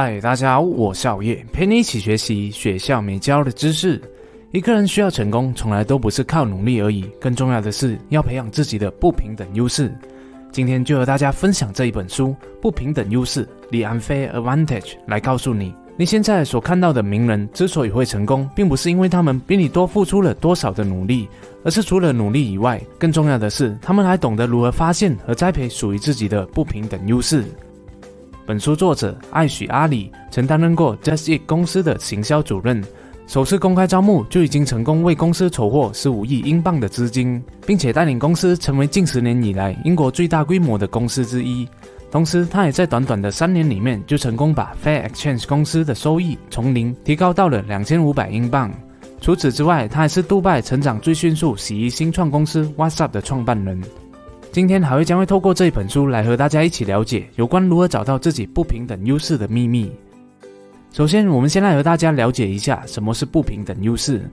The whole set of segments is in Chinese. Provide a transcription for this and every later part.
嗨，大家好，我是熬夜，陪你一起学习学校没教的知识。一个人需要成功，从来都不是靠努力而已，更重要的是要培养自己的不平等优势。今天就和大家分享这一本书《不平等优势》（The Unfair Advantage） 来告诉你，你现在所看到的名人之所以会成功，并不是因为他们比你多付出了多少的努力，而是除了努力以外，更重要的是他们还懂得如何发现和栽培属于自己的不平等优势。本书作者艾许阿里曾担任过 Just Eat 公司的行销主任，首次公开招募就已经成功为公司筹获十五亿英镑的资金，并且带领公司成为近十年以来英国最大规模的公司之一。同时，他也在短短的三年里面就成功把 Fair Exchange 公司的收益从零提高到了两千五百英镑。除此之外，他还是杜拜成长最迅速洗衣新创公司 WhatsApp 的创办人。今天，海威将会透过这一本书来和大家一起了解有关如何找到自己不平等优势的秘密。首先，我们先来和大家了解一下什么是不平等优势。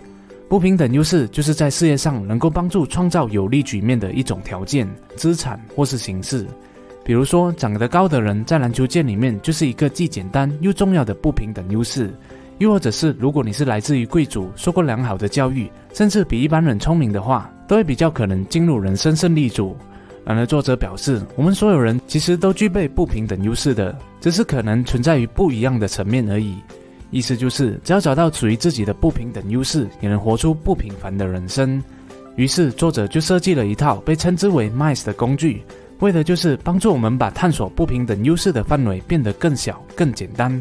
不平等优势就是在事业上能够帮助创造有利局面的一种条件、资产或是形式。比如说，长得高的人在篮球界里面就是一个既简单又重要的不平等优势。又或者是，如果你是来自于贵族，受过良好的教育，甚至比一般人聪明的话，都会比较可能进入人生胜利组。然而，作者表示，我们所有人其实都具备不平等优势的，只是可能存在于不一样的层面而已。意思就是，只要找到属于自己的不平等优势，也能活出不平凡的人生。于是，作者就设计了一套被称之为 “Mice” 的工具，为的就是帮助我们把探索不平等优势的范围变得更小、更简单。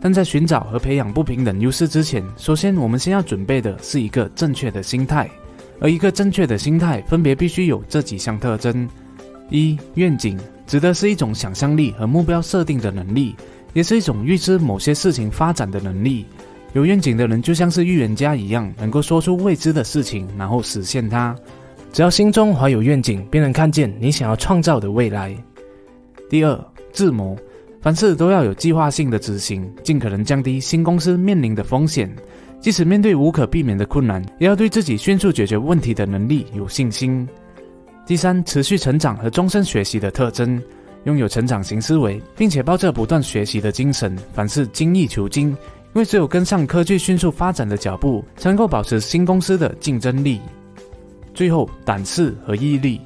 但在寻找和培养不平等优势之前，首先我们先要准备的是一个正确的心态。而一个正确的心态，分别必须有这几项特征：一、愿景，指的是一种想象力和目标设定的能力，也是一种预知某些事情发展的能力。有愿景的人就像是预言家一样，能够说出未知的事情，然后实现它。只要心中怀有愿景，便能看见你想要创造的未来。第二，智谋，凡事都要有计划性的执行，尽可能降低新公司面临的风险。即使面对无可避免的困难，也要对自己迅速解决问题的能力有信心。第三，持续成长和终身学习的特征，拥有成长型思维，并且抱着不断学习的精神，凡事精益求精。因为只有跟上科技迅速发展的脚步，才能够保持新公司的竞争力。最后，胆识和毅力，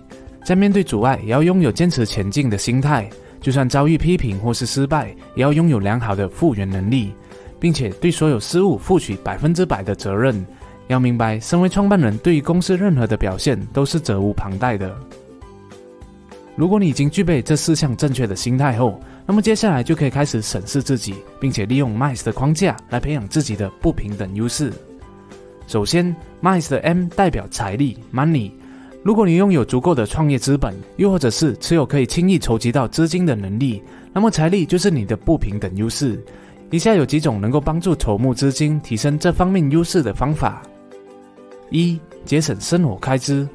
在面对阻碍，也要拥有坚持前进的心态。就算遭遇批评或是失败，也要拥有良好的复原能力。并且对所有失误负起百分之百的责任。要明白，身为创办人，对于公司任何的表现都是责无旁贷的。如果你已经具备这四项正确的心态后，那么接下来就可以开始审视自己，并且利用 MICE 的框架来培养自己的不平等优势。首先，MICE 的 M 代表财力 （Money）。如果你拥有足够的创业资本，又或者是持有可以轻易筹集到资金的能力，那么财力就是你的不平等优势。以下有几种能够帮助筹募资金、提升这方面优势的方法：一、节省生活开支，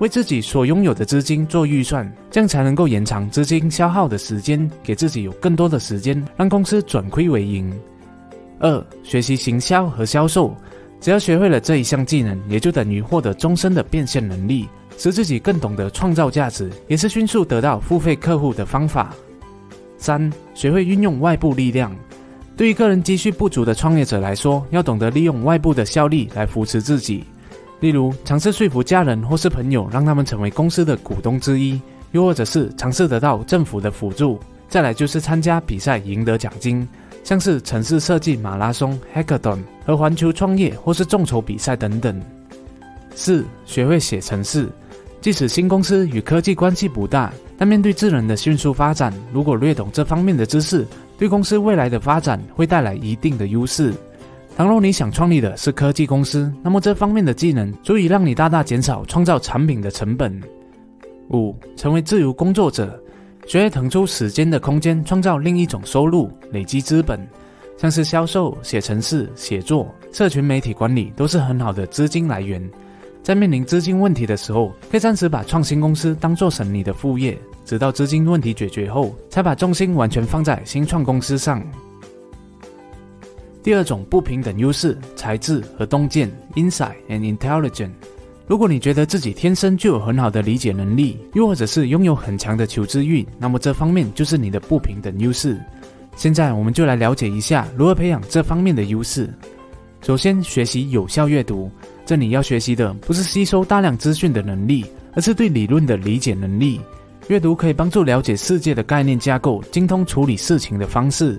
为自己所拥有的资金做预算，这样才能够延长资金消耗的时间，给自己有更多的时间让公司转亏为盈。二、学习行销和销售，只要学会了这一项技能，也就等于获得终身的变现能力，使自己更懂得创造价值，也是迅速得到付费客户的方法。三、学会运用外部力量。对于个人积蓄不足的创业者来说，要懂得利用外部的效力来扶持自己，例如尝试说服家人或是朋友，让他们成为公司的股东之一，又或者是尝试得到政府的辅助。再来就是参加比赛赢得奖金，像是城市设计马拉松 （Hackathon） 和环球创业或是众筹比赛等等。四、学会写程式。即使新公司与科技关系不大，但面对智能的迅速发展，如果略懂这方面的知识，对公司未来的发展会带来一定的优势。倘若你想创立的是科技公司，那么这方面的技能足以让你大大减少创造产品的成本。五、成为自由工作者，学会腾出时间的空间，创造另一种收入，累积资本，像是销售、写程式、写作、社群媒体管理，都是很好的资金来源。在面临资金问题的时候，可以暂时把创新公司当做成你的副业，直到资金问题解决后，才把重心完全放在新创公司上。第二种不平等优势：才智和洞见 （insight and intelligence）。如果你觉得自己天生就有很好的理解能力，又或者是拥有很强的求知欲，那么这方面就是你的不平等优势。现在我们就来了解一下如何培养这方面的优势。首先，学习有效阅读。这里要学习的不是吸收大量资讯的能力，而是对理论的理解能力。阅读可以帮助了解世界的概念架构，精通处理事情的方式。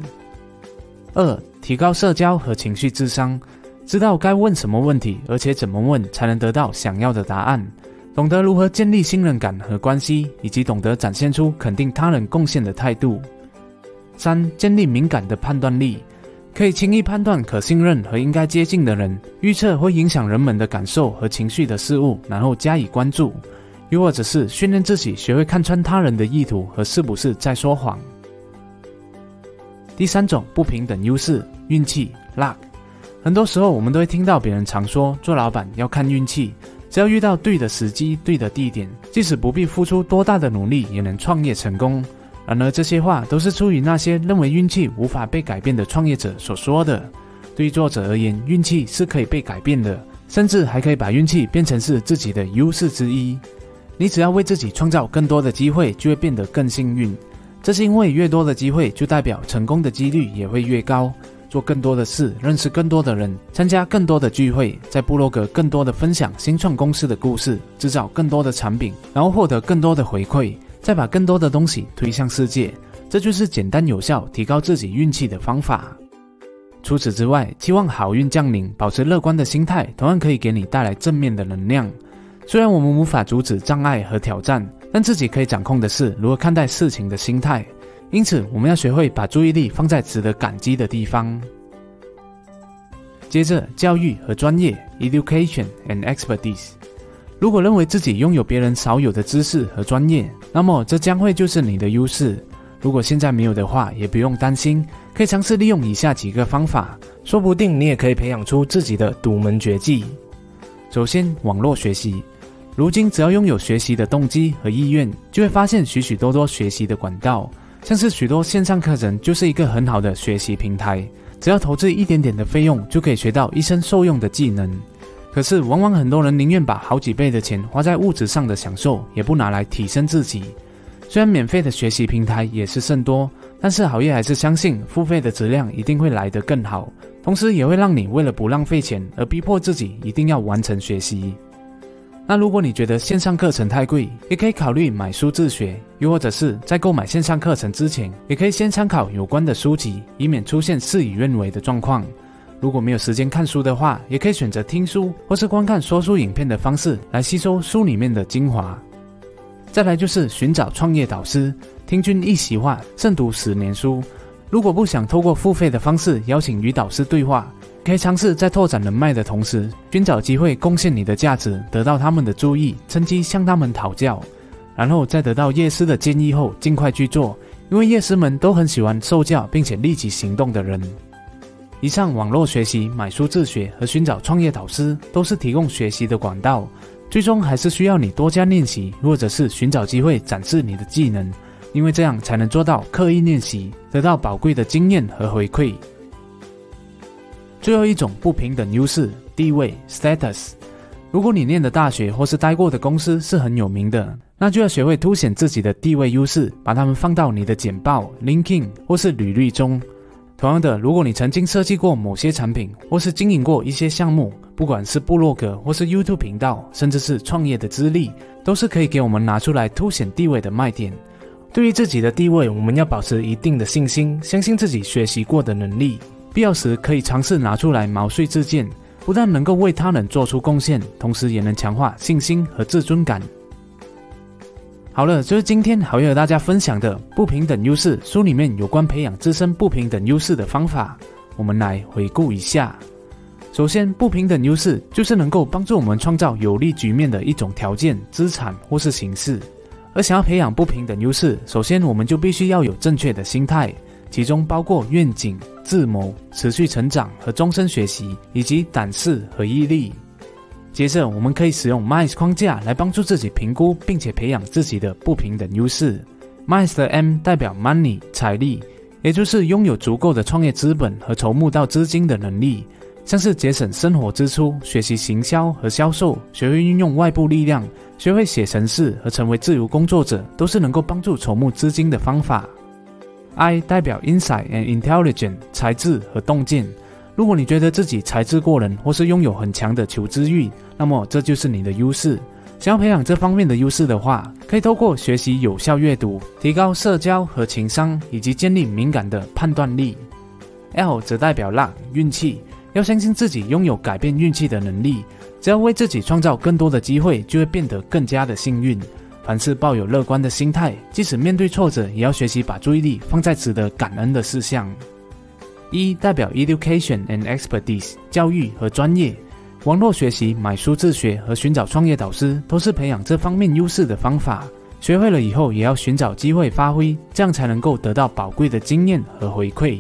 二、提高社交和情绪智商，知道该问什么问题，而且怎么问才能得到想要的答案。懂得如何建立信任感和关系，以及懂得展现出肯定他人贡献的态度。三、建立敏感的判断力。可以轻易判断可信任和应该接近的人，预测会影响人们的感受和情绪的事物，然后加以关注；又或者是训练自己学会看穿他人的意图和是不是在说谎。第三种不平等优势，运气 （luck）。很多时候，我们都会听到别人常说，做老板要看运气，只要遇到对的时机、对的地点，即使不必付出多大的努力，也能创业成功。然而，这些话都是出于那些认为运气无法被改变的创业者所说的。对于作者而言，运气是可以被改变的，甚至还可以把运气变成是自己的优势之一。你只要为自己创造更多的机会，就会变得更幸运。这是因为越多的机会，就代表成功的几率也会越高。做更多的事，认识更多的人，参加更多的聚会，在部落格更多的分享新创公司的故事，制造更多的产品，然后获得更多的回馈。再把更多的东西推向世界，这就是简单有效提高自己运气的方法。除此之外，期望好运降临，保持乐观的心态，同样可以给你带来正面的能量。虽然我们无法阻止障碍和挑战，但自己可以掌控的是如何看待事情的心态。因此，我们要学会把注意力放在值得感激的地方。接着，教育和专业 （education and expertise）。如果认为自己拥有别人少有的知识和专业，那么这将会就是你的优势。如果现在没有的话，也不用担心，可以尝试利用以下几个方法，说不定你也可以培养出自己的独门绝技。首先，网络学习。如今，只要拥有学习的动机和意愿，就会发现许许多多学习的管道，像是许多线上课程就是一个很好的学习平台，只要投资一点点的费用，就可以学到一生受用的技能。可是，往往很多人宁愿把好几倍的钱花在物质上的享受，也不拿来提升自己。虽然免费的学习平台也是甚多，但是好业还是相信付费的质量一定会来得更好，同时也会让你为了不浪费钱而逼迫自己一定要完成学习。那如果你觉得线上课程太贵，也可以考虑买书自学，又或者是在购买线上课程之前，也可以先参考有关的书籍，以免出现事与愿违的状况。如果没有时间看书的话，也可以选择听书或是观看说书影片的方式来吸收书里面的精华。再来就是寻找创业导师，听君一席话，胜读十年书。如果不想透过付费的方式邀请与导师对话，可以尝试在拓展人脉的同时，寻找机会贡献你的价值，得到他们的注意，趁机向他们讨教，然后在得到业师的建议后，尽快去做，因为业师们都很喜欢受教并且立即行动的人。以上网络学习、买书自学和寻找创业导师，都是提供学习的管道。最终还是需要你多加练习，或者是寻找机会展示你的技能，因为这样才能做到刻意练习，得到宝贵的经验和回馈。最后一种不平等优势地位 （status）。如果你念的大学或是待过的公司是很有名的，那就要学会凸显自己的地位优势，把它们放到你的简报、LinkedIn 或是履历中。同样的，如果你曾经设计过某些产品，或是经营过一些项目，不管是部落格或是 YouTube 频道，甚至是创业的资历，都是可以给我们拿出来凸显地位的卖点。对于自己的地位，我们要保持一定的信心，相信自己学习过的能力，必要时可以尝试拿出来毛遂自荐，不但能够为他人做出贡献，同时也能强化信心和自尊感。好了，就是今天好友和大家分享的不平等优势书里面有关培养自身不平等优势的方法，我们来回顾一下。首先，不平等优势就是能够帮助我们创造有利局面的一种条件、资产或是形式。而想要培养不平等优势，首先我们就必须要有正确的心态，其中包括愿景、自谋、持续成长和终身学习，以及胆识和毅力。接着，我们可以使用 MICE 框架来帮助自己评估并且培养自己的不平等优势。MICE 的 M 代表 Money 财力，也就是拥有足够的创业资本和筹募到资金的能力，像是节省生活支出、学习行销和销售、学会运用外部力量、学会写程式和成为自由工作者，都是能够帮助筹募资金的方法。I 代表 insight and intelligence，才智和洞见。如果你觉得自己才智过人，或是拥有很强的求知欲，那么这就是你的优势。想要培养这方面的优势的话，可以透过学习有效阅读，提高社交和情商，以及建立敏感的判断力。L 则代表 luck 运气，要相信自己拥有改变运气的能力。只要为自己创造更多的机会，就会变得更加的幸运。凡事抱有乐观的心态，即使面对挫折，也要学习把注意力放在值得感恩的事项。一代表 education and expertise 教育和专业，网络学习、买书自学和寻找创业导师，都是培养这方面优势的方法。学会了以后，也要寻找机会发挥，这样才能够得到宝贵的经验和回馈。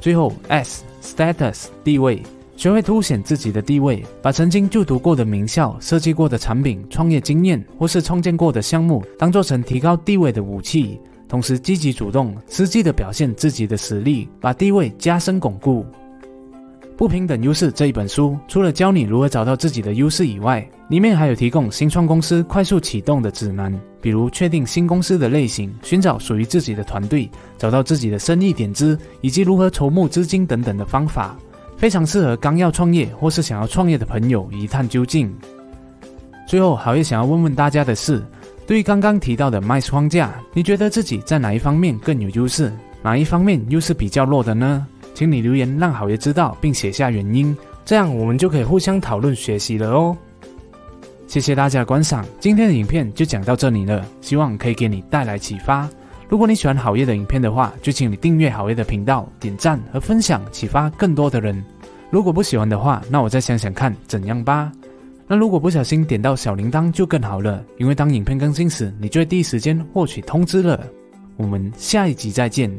最后，S status 地位。学会凸显自己的地位，把曾经就读过的名校、设计过的产品、创业经验或是创建过的项目，当做成提高地位的武器，同时积极主动、实际的表现自己的实力，把地位加深巩固。不平等优势这一本书，除了教你如何找到自己的优势以外，里面还有提供新创公司快速启动的指南，比如确定新公司的类型、寻找属于自己的团队、找到自己的生意点子，以及如何筹募资金等等的方法。非常适合刚要创业或是想要创业的朋友一探究竟。最后，好业想要问问大家的是：对于刚刚提到的麦斯框架，你觉得自己在哪一方面更有优势？哪一方面又是比较弱的呢？请你留言让好爷知道，并写下原因，这样我们就可以互相讨论学习了哦。谢谢大家观赏，今天的影片就讲到这里了，希望可以给你带来启发。如果你喜欢好业的影片的话，就请你订阅好业的频道、点赞和分享，启发更多的人。如果不喜欢的话，那我再想想看怎样吧。那如果不小心点到小铃铛就更好了，因为当影片更新时，你就会第一时间获取通知了。我们下一集再见。